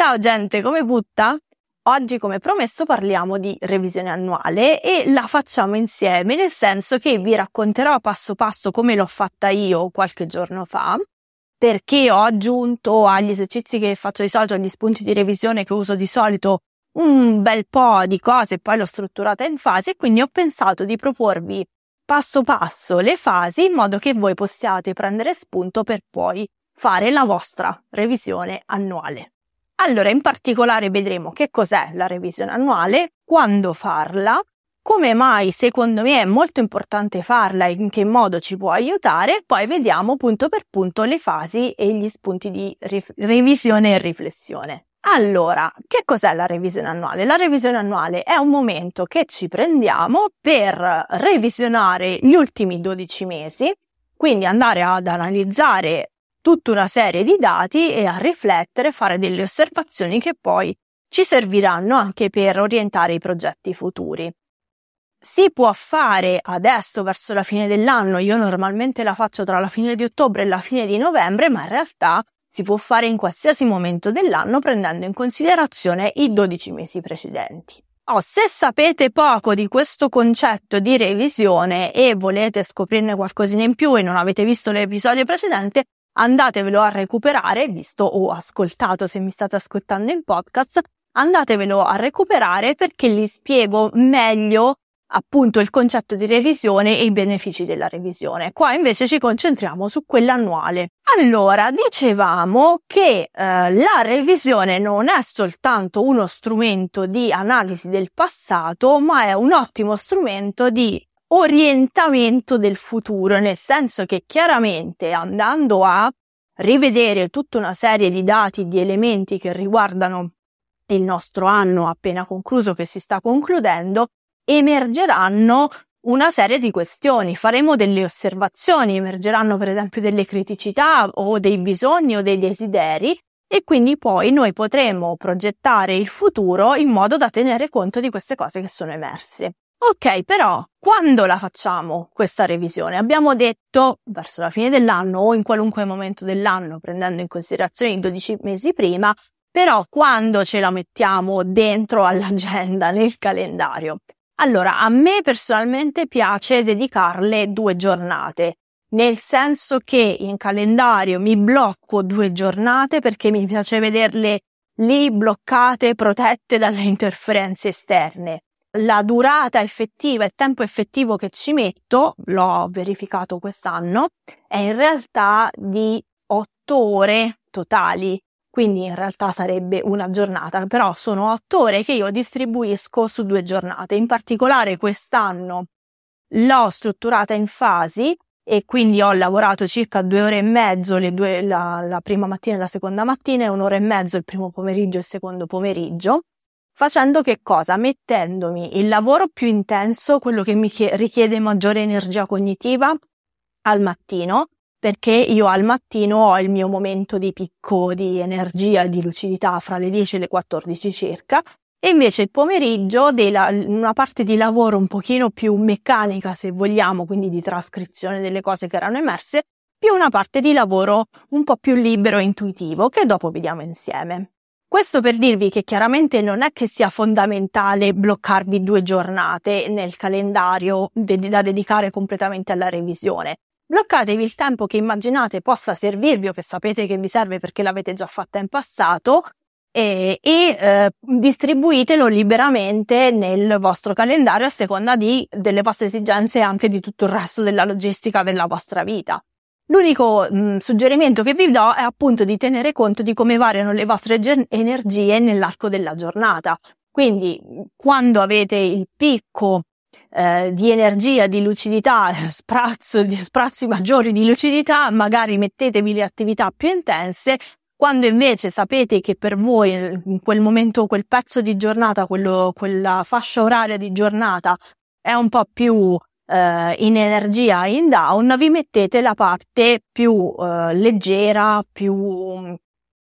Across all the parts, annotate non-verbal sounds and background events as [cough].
Ciao gente, come butta? Oggi, come promesso, parliamo di revisione annuale e la facciamo insieme, nel senso che vi racconterò passo passo come l'ho fatta io qualche giorno fa, perché ho aggiunto agli esercizi che faccio di solito, agli spunti di revisione che uso di solito, un bel po' di cose e poi l'ho strutturata in fasi e quindi ho pensato di proporvi passo passo le fasi in modo che voi possiate prendere spunto per poi fare la vostra revisione annuale. Allora, in particolare vedremo che cos'è la revisione annuale, quando farla, come mai secondo me è molto importante farla e in che modo ci può aiutare, poi vediamo punto per punto le fasi e gli spunti di rif- revisione e riflessione. Allora, che cos'è la revisione annuale? La revisione annuale è un momento che ci prendiamo per revisionare gli ultimi 12 mesi, quindi andare ad analizzare tutta una serie di dati e a riflettere, fare delle osservazioni che poi ci serviranno anche per orientare i progetti futuri. Si può fare adesso verso la fine dell'anno, io normalmente la faccio tra la fine di ottobre e la fine di novembre, ma in realtà si può fare in qualsiasi momento dell'anno prendendo in considerazione i 12 mesi precedenti. Oh, se sapete poco di questo concetto di revisione e volete scoprirne qualcosina in più e non avete visto l'episodio precedente, andatevelo a recuperare, visto o ascoltato se mi state ascoltando in podcast, andatevelo a recuperare perché li spiego meglio appunto il concetto di revisione e i benefici della revisione. Qua invece ci concentriamo su quella annuale. Allora, dicevamo che eh, la revisione non è soltanto uno strumento di analisi del passato, ma è un ottimo strumento di orientamento del futuro, nel senso che chiaramente andando a rivedere tutta una serie di dati, di elementi che riguardano il nostro anno appena concluso che si sta concludendo, emergeranno una serie di questioni, faremo delle osservazioni, emergeranno per esempio delle criticità o dei bisogni o dei desideri e quindi poi noi potremo progettare il futuro in modo da tenere conto di queste cose che sono emerse. Ok, però quando la facciamo questa revisione? Abbiamo detto verso la fine dell'anno o in qualunque momento dell'anno, prendendo in considerazione i 12 mesi prima, però quando ce la mettiamo dentro all'agenda, nel calendario? Allora, a me personalmente piace dedicarle due giornate, nel senso che in calendario mi blocco due giornate perché mi piace vederle lì bloccate, protette dalle interferenze esterne. La durata effettiva, il tempo effettivo che ci metto, l'ho verificato quest'anno, è in realtà di otto ore totali quindi in realtà sarebbe una giornata, però sono otto ore che io distribuisco su due giornate. In particolare quest'anno l'ho strutturata in fasi e quindi ho lavorato circa due ore e mezzo due, la, la prima mattina e la seconda mattina e un'ora e mezzo il primo pomeriggio e il secondo pomeriggio. Facendo che cosa? Mettendomi il lavoro più intenso, quello che mi richiede maggiore energia cognitiva al mattino, perché io al mattino ho il mio momento di picco di energia e di lucidità fra le 10 e le 14 circa e invece il pomeriggio della, una parte di lavoro un pochino più meccanica se vogliamo, quindi di trascrizione delle cose che erano emerse, più una parte di lavoro un po' più libero e intuitivo che dopo vediamo insieme. Questo per dirvi che chiaramente non è che sia fondamentale bloccarvi due giornate nel calendario da dedicare completamente alla revisione bloccatevi il tempo che immaginate possa servirvi o che sapete che vi serve perché l'avete già fatta in passato e, e eh, distribuitelo liberamente nel vostro calendario a seconda di, delle vostre esigenze e anche di tutto il resto della logistica della vostra vita. L'unico mh, mm, suggerimento che vi do è appunto di tenere conto di come variano le vostre gen- energie nell'arco della giornata. Quindi quando avete il picco eh, di energia, di lucidità, [laughs] sprazzo, di sprazzi maggiori di lucidità, magari mettetevi le attività più intense, quando invece sapete che per voi in quel momento, quel pezzo di giornata, quello, quella fascia oraria di giornata è un po' più eh, in energia, in down, vi mettete la parte più eh, leggera, più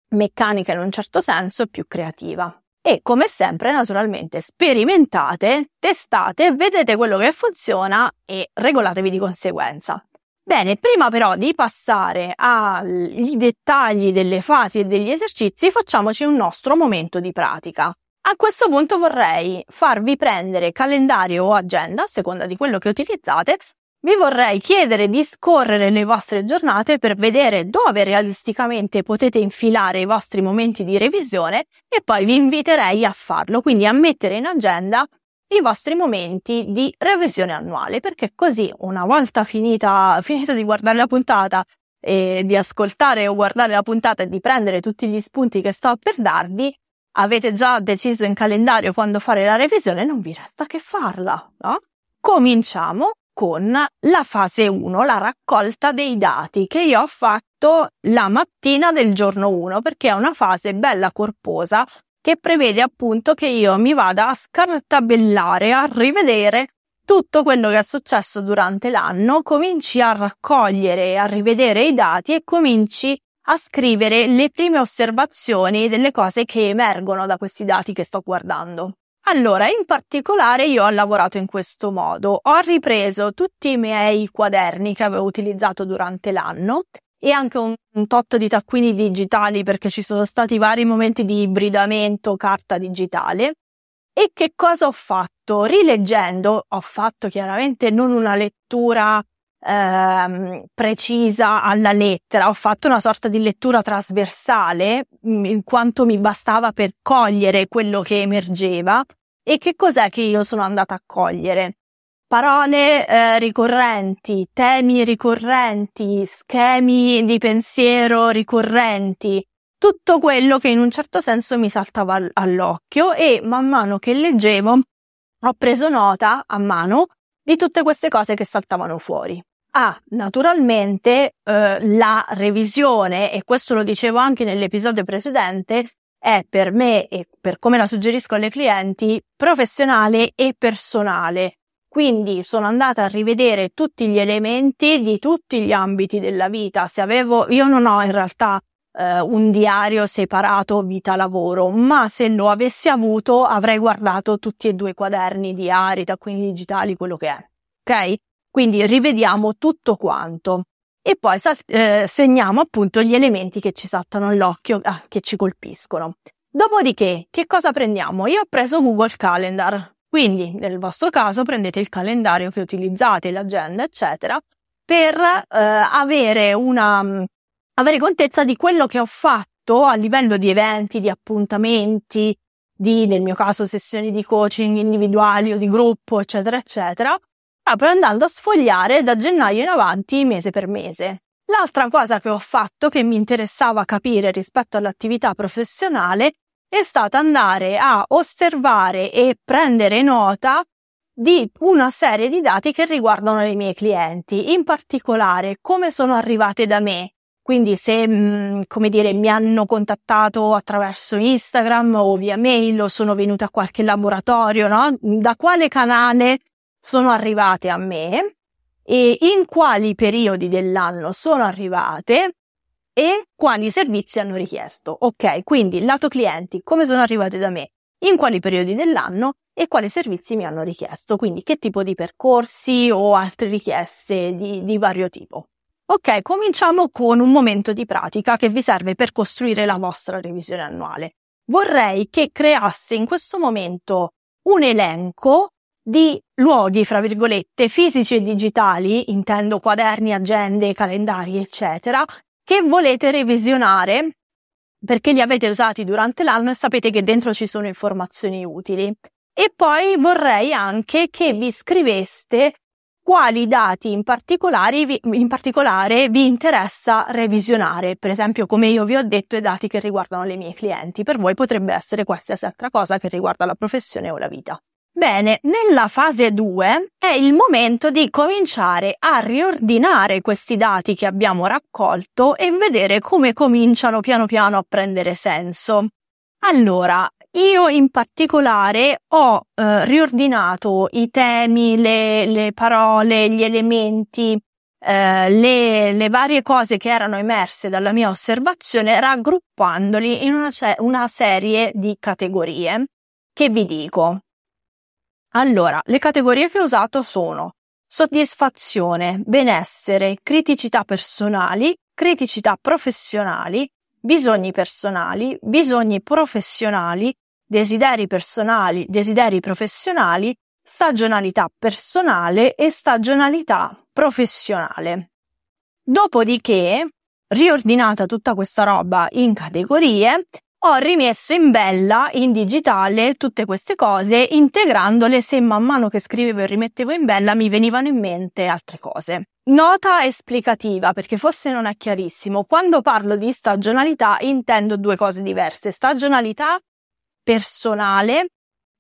meccanica in un certo senso, più creativa e come sempre naturalmente sperimentate, testate, vedete quello che funziona e regolatevi di conseguenza. Bene, prima però di passare ai dettagli delle fasi e degli esercizi, facciamoci un nostro momento di pratica. A questo punto vorrei farvi prendere calendario o agenda, a seconda di quello che utilizzate, vi vorrei chiedere di scorrere le vostre giornate per vedere dove realisticamente potete infilare i vostri momenti di revisione e poi vi inviterei a farlo, quindi a mettere in agenda i vostri momenti di revisione annuale, perché così una volta finita, [laughs] finito di guardare la puntata e di ascoltare o guardare la puntata e di prendere tutti gli spunti che sto per darvi, avete già deciso in calendario quando fare la revisione, non vi resta che farla, no? Cominciamo con la fase 1, la raccolta dei dati che io ho fatto la mattina del giorno 1 perché è una fase bella corposa che prevede appunto che io mi vada a scartabellare, a rivedere tutto quello che è successo durante l'anno, cominci a raccogliere, a rivedere i dati e cominci a scrivere le prime osservazioni delle cose che emergono da questi dati che sto guardando. Allora, in particolare io ho lavorato in questo modo. Ho ripreso tutti i miei quaderni che avevo utilizzato durante l'anno e anche un, un tot di taccuini digitali perché ci sono stati vari momenti di ibridamento carta digitale. E che cosa ho fatto? Rileggendo, ho fatto chiaramente non una lettura ehm, precisa alla lettera, ho fatto una sorta di lettura trasversale mm, in quanto mi bastava per cogliere quello che emergeva e che cos'è che io sono andata a cogliere? Parole eh, ricorrenti, temi ricorrenti, schemi di pensiero ricorrenti, tutto quello che in un certo senso mi saltava all'occhio e man mano che leggevo ho preso nota a mano di tutte queste cose che saltavano fuori. Ah, naturalmente eh, la revisione, e questo lo dicevo anche nell'episodio precedente, è per me e per come la suggerisco alle clienti professionale e personale. Quindi sono andata a rivedere tutti gli elementi di tutti gli ambiti della vita. Se avevo, io non ho in realtà eh, un diario separato vita-lavoro, ma se lo avessi avuto avrei guardato tutti e due i quaderni diari, taccuini digitali, quello che è. Ok? Quindi rivediamo tutto quanto e poi eh, segniamo appunto gli elementi che ci saltano all'occhio, ah, che ci colpiscono. Dopodiché, che cosa prendiamo? Io ho preso Google Calendar, quindi nel vostro caso prendete il calendario che utilizzate, l'agenda, eccetera, per eh, avere una avere contezza di quello che ho fatto a livello di eventi, di appuntamenti, di nel mio caso sessioni di coaching individuali o di gruppo, eccetera, eccetera, proprio andando a sfogliare da gennaio in avanti mese per mese. L'altra cosa che ho fatto che mi interessava capire rispetto all'attività professionale è stata andare a osservare e prendere nota di una serie di dati che riguardano i miei clienti, in particolare come sono arrivate da me. Quindi se, mm, come dire, mi hanno contattato attraverso Instagram o via mail o sono venuta a qualche laboratorio, no? Da quale canale sono arrivate a me e in quali periodi dell'anno sono arrivate e quali servizi hanno richiesto. Ok, quindi lato clienti, come sono arrivate da me, in quali periodi dell'anno e quali servizi mi hanno richiesto, quindi che tipo di percorsi o altre richieste di, di vario tipo. Ok, cominciamo con un momento di pratica che vi serve per costruire la vostra revisione annuale. Vorrei che creasse in questo momento un elenco di luoghi, fra virgolette, fisici e digitali, intendo quaderni, agende, calendari, eccetera, che volete revisionare perché li avete usati durante l'anno e sapete che dentro ci sono informazioni utili. E poi vorrei anche che vi scriveste quali dati in particolare, vi, in particolare vi interessa revisionare. Per esempio, come io vi ho detto, i dati che riguardano le mie clienti. Per voi potrebbe essere qualsiasi altra cosa che riguarda la professione o la vita. Bene, nella fase 2 è il momento di cominciare a riordinare questi dati che abbiamo raccolto e vedere come cominciano piano piano a prendere senso. Allora, io in particolare ho eh, riordinato i temi, le, le, parole, gli elementi, eh, le, le, varie cose che erano emerse dalla mia osservazione, raggruppandoli in una, una serie di categorie che vi dico. Allora, le categorie che ho usato sono soddisfazione, benessere, criticità personali, criticità professionali, bisogni personali, bisogni professionali, desideri personali, desideri professionali, stagionalità personale e stagionalità professionale. Dopodiché, riordinata tutta questa roba in categorie, ho rimesso in bella, in digitale, tutte queste cose, integrandole se man mano che scrivevo e rimettevo in bella mi venivano in mente altre cose. Nota esplicativa, perché forse non è chiarissimo. Quando parlo di stagionalità intendo due cose diverse. Stagionalità personale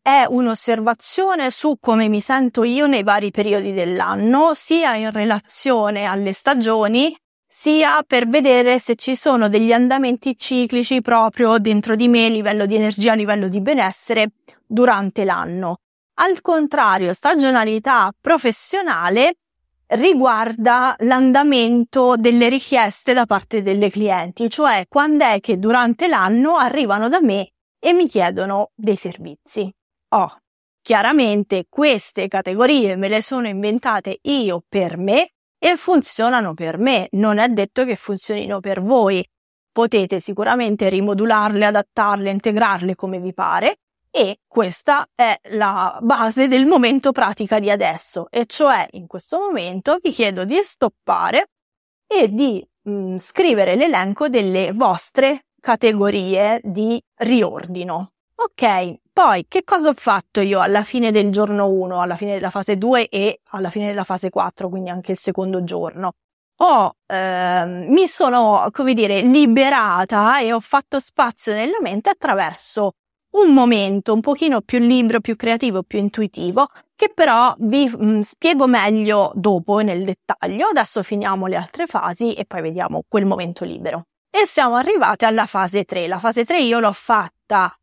è un'osservazione su come mi sento io nei vari periodi dell'anno, sia in relazione alle stagioni, sia per vedere se ci sono degli andamenti ciclici proprio dentro di me a livello di energia, a livello di benessere durante l'anno. Al contrario, stagionalità professionale riguarda l'andamento delle richieste da parte delle clienti, cioè quando è che durante l'anno arrivano da me e mi chiedono dei servizi. Oh, chiaramente queste categorie me le sono inventate io per me e funzionano per me, non è detto che funzionino per voi. Potete sicuramente rimodularle, adattarle, integrarle come vi pare e questa è la base del momento pratica di adesso e cioè in questo momento vi chiedo di stoppare e di mh, mm, scrivere l'elenco delle vostre categorie di riordino. Ok, poi che cosa ho fatto io alla fine del giorno 1, alla fine della fase 2 e alla fine della fase 4, quindi anche il secondo giorno? Ho, eh, mi sono, come dire, liberata e ho fatto spazio nella mente attraverso un momento un pochino più libero, più creativo, più intuitivo, che però vi mh, mm, spiego meglio dopo nel dettaglio. Adesso finiamo le altre fasi e poi vediamo quel momento libero. E siamo arrivati alla fase 3. La fase 3 io l'ho fatta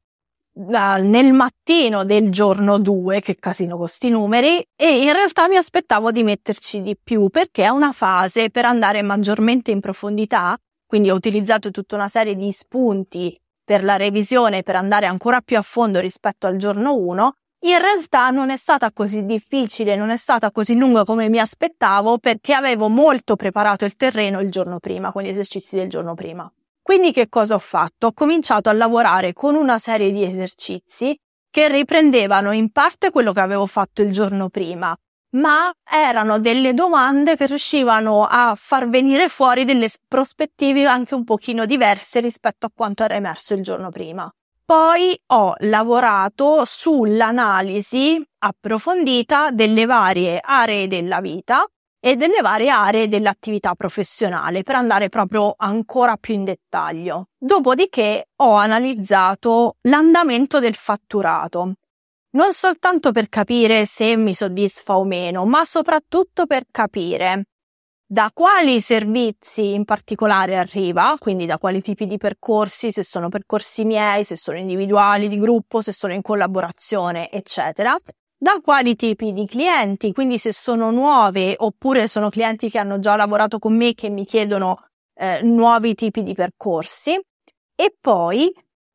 nel mattino del giorno 2, che casino con sti numeri, e in realtà mi aspettavo di metterci di più perché è una fase per andare maggiormente in profondità, quindi ho utilizzato tutta una serie di spunti per la revisione per andare ancora più a fondo rispetto al giorno 1. In realtà non è stata così difficile, non è stata così lunga come mi aspettavo perché avevo molto preparato il terreno il giorno prima, con gli esercizi del giorno prima. Quindi che cosa ho fatto? Ho cominciato a lavorare con una serie di esercizi che riprendevano in parte quello che avevo fatto il giorno prima, ma erano delle domande che riuscivano a far venire fuori delle prospettive anche un pochino diverse rispetto a quanto era emerso il giorno prima. Poi ho lavorato sull'analisi approfondita delle varie aree della vita e delle varie aree dell'attività professionale per andare proprio ancora più in dettaglio. Dopodiché ho analizzato l'andamento del fatturato, non soltanto per capire se mi soddisfa o meno, ma soprattutto per capire da quali servizi in particolare arriva, quindi da quali tipi di percorsi, se sono percorsi miei, se sono individuali, di gruppo, se sono in collaborazione, eccetera, da quali tipi di clienti, quindi se sono nuove oppure sono clienti che hanno già lavorato con me che mi chiedono eh, nuovi tipi di percorsi. E poi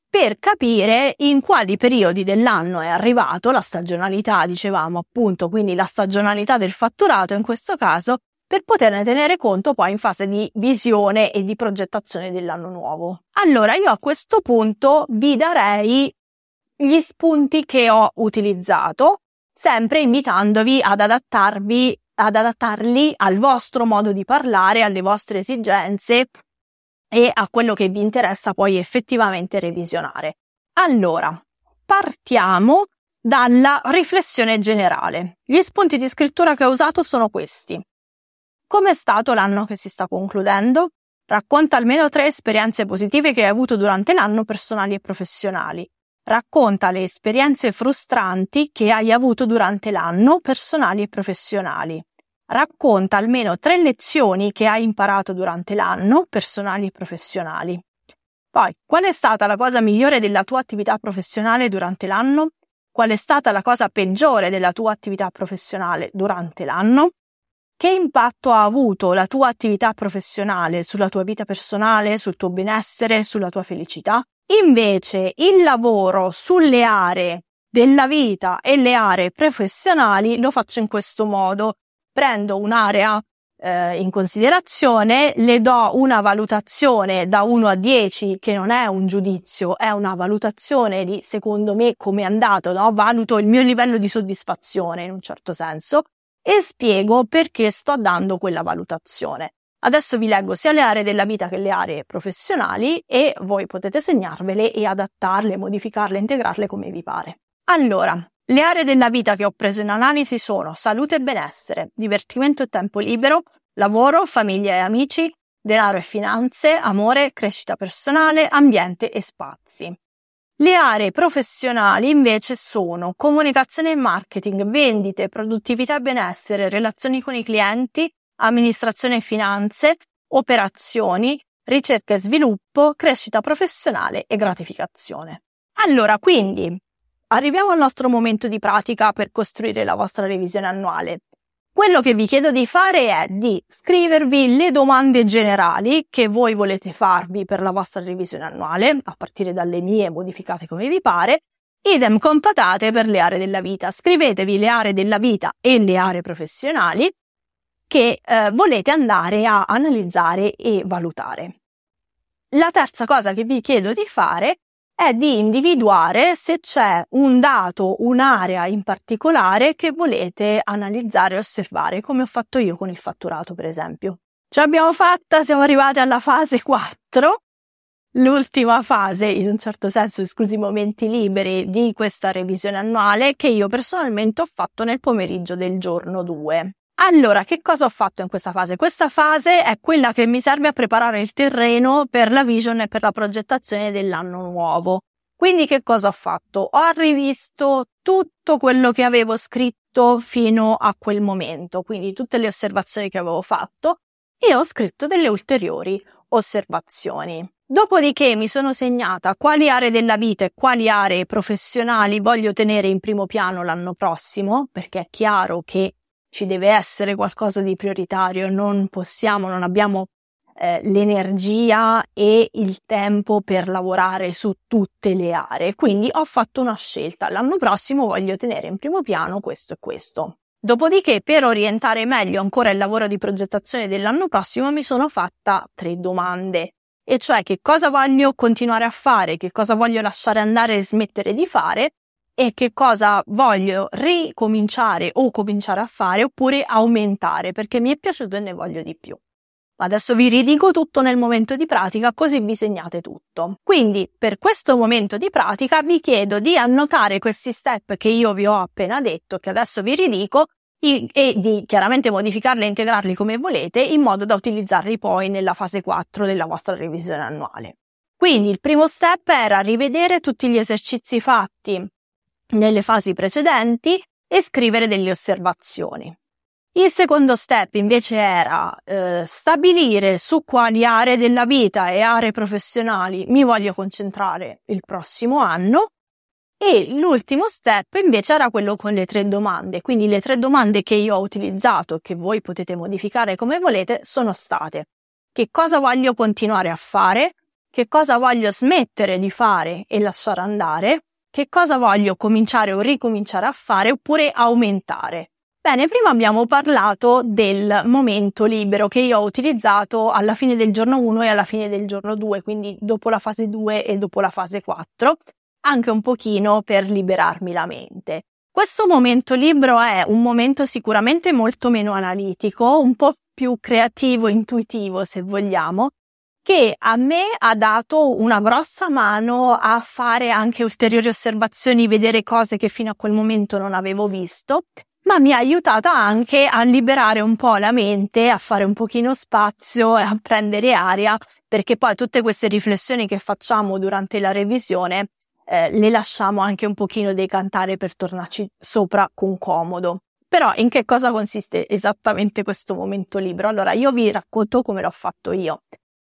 per capire in quali periodi dell'anno è arrivato la stagionalità, dicevamo appunto, quindi la stagionalità del fatturato in questo caso, per poterne tenere conto poi in fase di visione e di progettazione dell'anno nuovo. Allora io a questo punto vi darei gli spunti che ho utilizzato sempre invitandovi ad adattarvi, ad adattarli al vostro modo di parlare, alle vostre esigenze e a quello che vi interessa poi effettivamente revisionare. Allora, partiamo dalla riflessione generale. Gli spunti di scrittura che ho usato sono questi. Com'è stato l'anno che si sta concludendo? Racconta almeno tre esperienze positive che hai avuto durante l'anno personali e professionali. Racconta le esperienze frustranti che hai avuto durante l'anno, personali e professionali. Racconta almeno tre lezioni che hai imparato durante l'anno, personali e professionali. Poi, qual è stata la cosa migliore della tua attività professionale durante l'anno? Qual è stata la cosa peggiore della tua attività professionale durante l'anno? Che impatto ha avuto la tua attività professionale sulla tua vita personale, sul tuo benessere, sulla tua felicità? Invece il lavoro sulle aree della vita e le aree professionali lo faccio in questo modo. prendo un'area eh, in considerazione, le do una valutazione da 1 a 10 che non è un giudizio, è una valutazione di secondo me come è andato, no? valuto il mio livello di soddisfazione in un certo senso e spiego perché sto dando quella valutazione. Adesso vi leggo sia le aree della vita che le aree professionali e voi potete segnarvele e adattarle, modificarle, integrarle come vi pare. Allora, le aree della vita che ho preso in analisi sono salute e benessere, divertimento e tempo libero, lavoro, famiglia e amici, denaro e finanze, amore, crescita personale, ambiente e spazi. Le aree professionali invece sono comunicazione e marketing, vendite, produttività e benessere, relazioni con i clienti, amministrazione e finanze, operazioni, ricerca e sviluppo, crescita professionale e gratificazione. Allora, quindi, Arriviamo al nostro momento di pratica per costruire la vostra revisione annuale. Quello che vi chiedo di fare è di scrivervi le domande generali che voi volete farvi per la vostra revisione annuale, a partire dalle mie modificate come vi pare, idem con patate per le aree della vita. Scrivetevi le aree della vita e le aree professionali che eh, volete andare a analizzare e valutare. La terza cosa che vi chiedo di fare è di individuare se c'è un dato, un'area in particolare che volete analizzare e osservare, come ho fatto io con il fatturato, per esempio. Ce l'abbiamo fatta, siamo arrivati alla fase 4, l'ultima fase, in un certo senso esclusi momenti liberi di questa revisione annuale che io personalmente ho fatto nel pomeriggio del giorno 2. Allora, che cosa ho fatto in questa fase? Questa fase è quella che mi serve a preparare il terreno per la vision e per la progettazione dell'anno nuovo. Quindi che cosa ho fatto? Ho rivisto tutto quello che avevo scritto fino a quel momento, quindi tutte le osservazioni che avevo fatto e ho scritto delle ulteriori osservazioni. Dopodiché mi sono segnata quali aree della vita e quali aree professionali voglio tenere in primo piano l'anno prossimo, perché è chiaro che ci deve essere qualcosa di prioritario, non possiamo, non abbiamo eh, l'energia e il tempo per lavorare su tutte le aree. Quindi ho fatto una scelta. L'anno prossimo voglio tenere in primo piano questo e questo. Dopodiché, per orientare meglio ancora il lavoro di progettazione dell'anno prossimo, mi sono fatta tre domande. E cioè che cosa voglio continuare a fare, che cosa voglio lasciare andare e smettere di fare e che cosa voglio ricominciare o cominciare a fare oppure aumentare perché mi è piaciuto e ne voglio di più. Adesso vi ridico tutto nel momento di pratica così vi segnate tutto. Quindi per questo momento di pratica vi chiedo di annotare questi step che io vi ho appena detto, che adesso vi ridico, e di chiaramente modificarli e integrarli come volete in modo da utilizzarli poi nella fase 4 della vostra revisione annuale. Quindi il primo step era rivedere tutti gli esercizi fatti nelle fasi precedenti e scrivere delle osservazioni. Il secondo step invece era eh, stabilire su quali aree della vita e aree professionali mi voglio concentrare il prossimo anno e l'ultimo step invece era quello con le tre domande. Quindi le tre domande che io ho utilizzato, che voi potete modificare come volete, sono state che cosa voglio continuare a fare, che cosa voglio smettere di fare e lasciare andare, che cosa voglio cominciare o ricominciare a fare oppure aumentare. Bene, prima abbiamo parlato del momento libero che io ho utilizzato alla fine del giorno 1 e alla fine del giorno 2, quindi dopo la fase 2 e dopo la fase 4, anche un pochino per liberarmi la mente. Questo momento libero è un momento sicuramente molto meno analitico, un po' più creativo, intuitivo se vogliamo, che a me ha dato una grossa mano a fare anche ulteriori osservazioni, vedere cose che fino a quel momento non avevo visto, ma mi ha aiutata anche a liberare un po' la mente, a fare un pochino spazio e a prendere aria, perché poi tutte queste riflessioni che facciamo durante la revisione eh, le lasciamo anche un pochino decantare per tornarci sopra con comodo. Però in che cosa consiste esattamente questo momento libero? Allora io vi racconto come l'ho fatto io.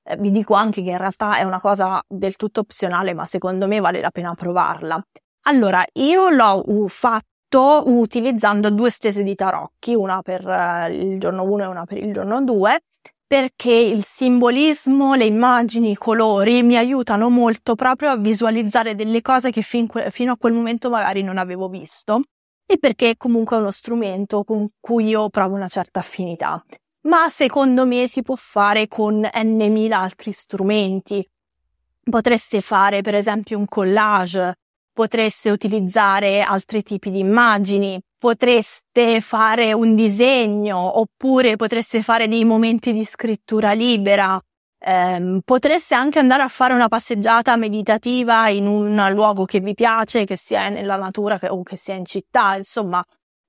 Eh, vi dico anche che in realtà è una cosa del tutto opzionale, ma secondo me vale la pena provarla. Allora, io l'ho fatto utilizzando due stese di tarocchi, una per uh, il giorno 1 e una per il giorno 2, perché il simbolismo, le immagini, i colori mi aiutano molto proprio a visualizzare delle cose che fin fino a quel momento magari non avevo visto e perché comunque è uno strumento con cui io provo una certa affinità. Ma secondo me si può fare con n altri strumenti. Potreste fare per esempio un collage, potreste utilizzare altri tipi di immagini, potreste fare un disegno oppure potreste fare dei momenti di scrittura libera. Eh, potreste anche andare a fare una passeggiata meditativa in un luogo che vi piace, che sia nella natura o che sia in città, insomma,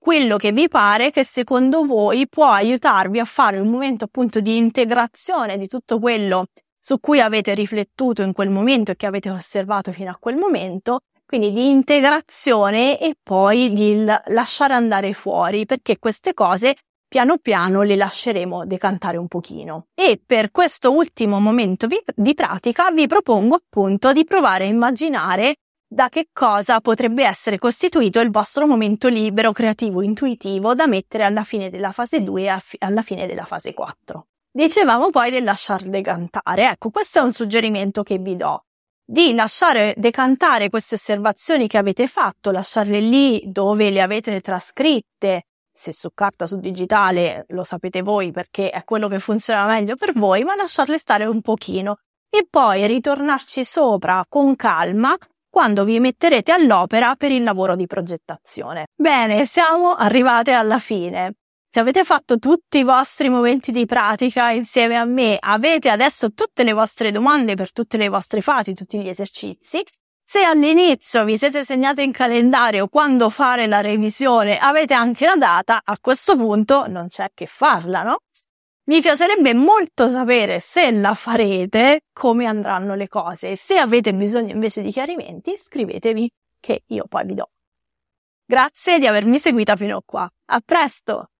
quello che vi pare che secondo voi può aiutarvi a fare un momento appunto di integrazione di tutto quello su cui avete riflettuto in quel momento e che avete osservato fino a quel momento quindi di integrazione e poi di lasciare andare fuori, perché queste cose piano piano le lasceremo decantare un pochino. E per questo ultimo momento vi, di pratica vi propongo appunto di provare a immaginare da che cosa potrebbe essere costituito il vostro momento libero, creativo, intuitivo da mettere alla fine della fase 2 e alla fine della fase 4. Dicevamo poi del lasciar decantare. Ecco, questo è un suggerimento che vi do di lasciare decantare queste osservazioni che avete fatto, lasciarle lì dove le avete trascritte, se su carta, su digitale, lo sapete voi perché è quello che funziona meglio per voi, ma lasciarle stare un pochino e poi ritornarci sopra con calma quando vi metterete all'opera per il lavoro di progettazione. Bene, siamo arrivate alla fine. Se avete fatto tutti i vostri momenti di pratica insieme a me, avete adesso tutte le vostre domande per tutte le vostre fasi, tutti gli esercizi. Se all'inizio vi siete segnate in calendario quando fare la revisione, avete anche la data, a questo punto non c'è che farla, no? Mi piacerebbe molto sapere se la farete, come andranno le cose. Se avete bisogno invece di chiarimenti, scrivetevi che io poi vi do. Grazie di avermi seguita fino a qua. A presto!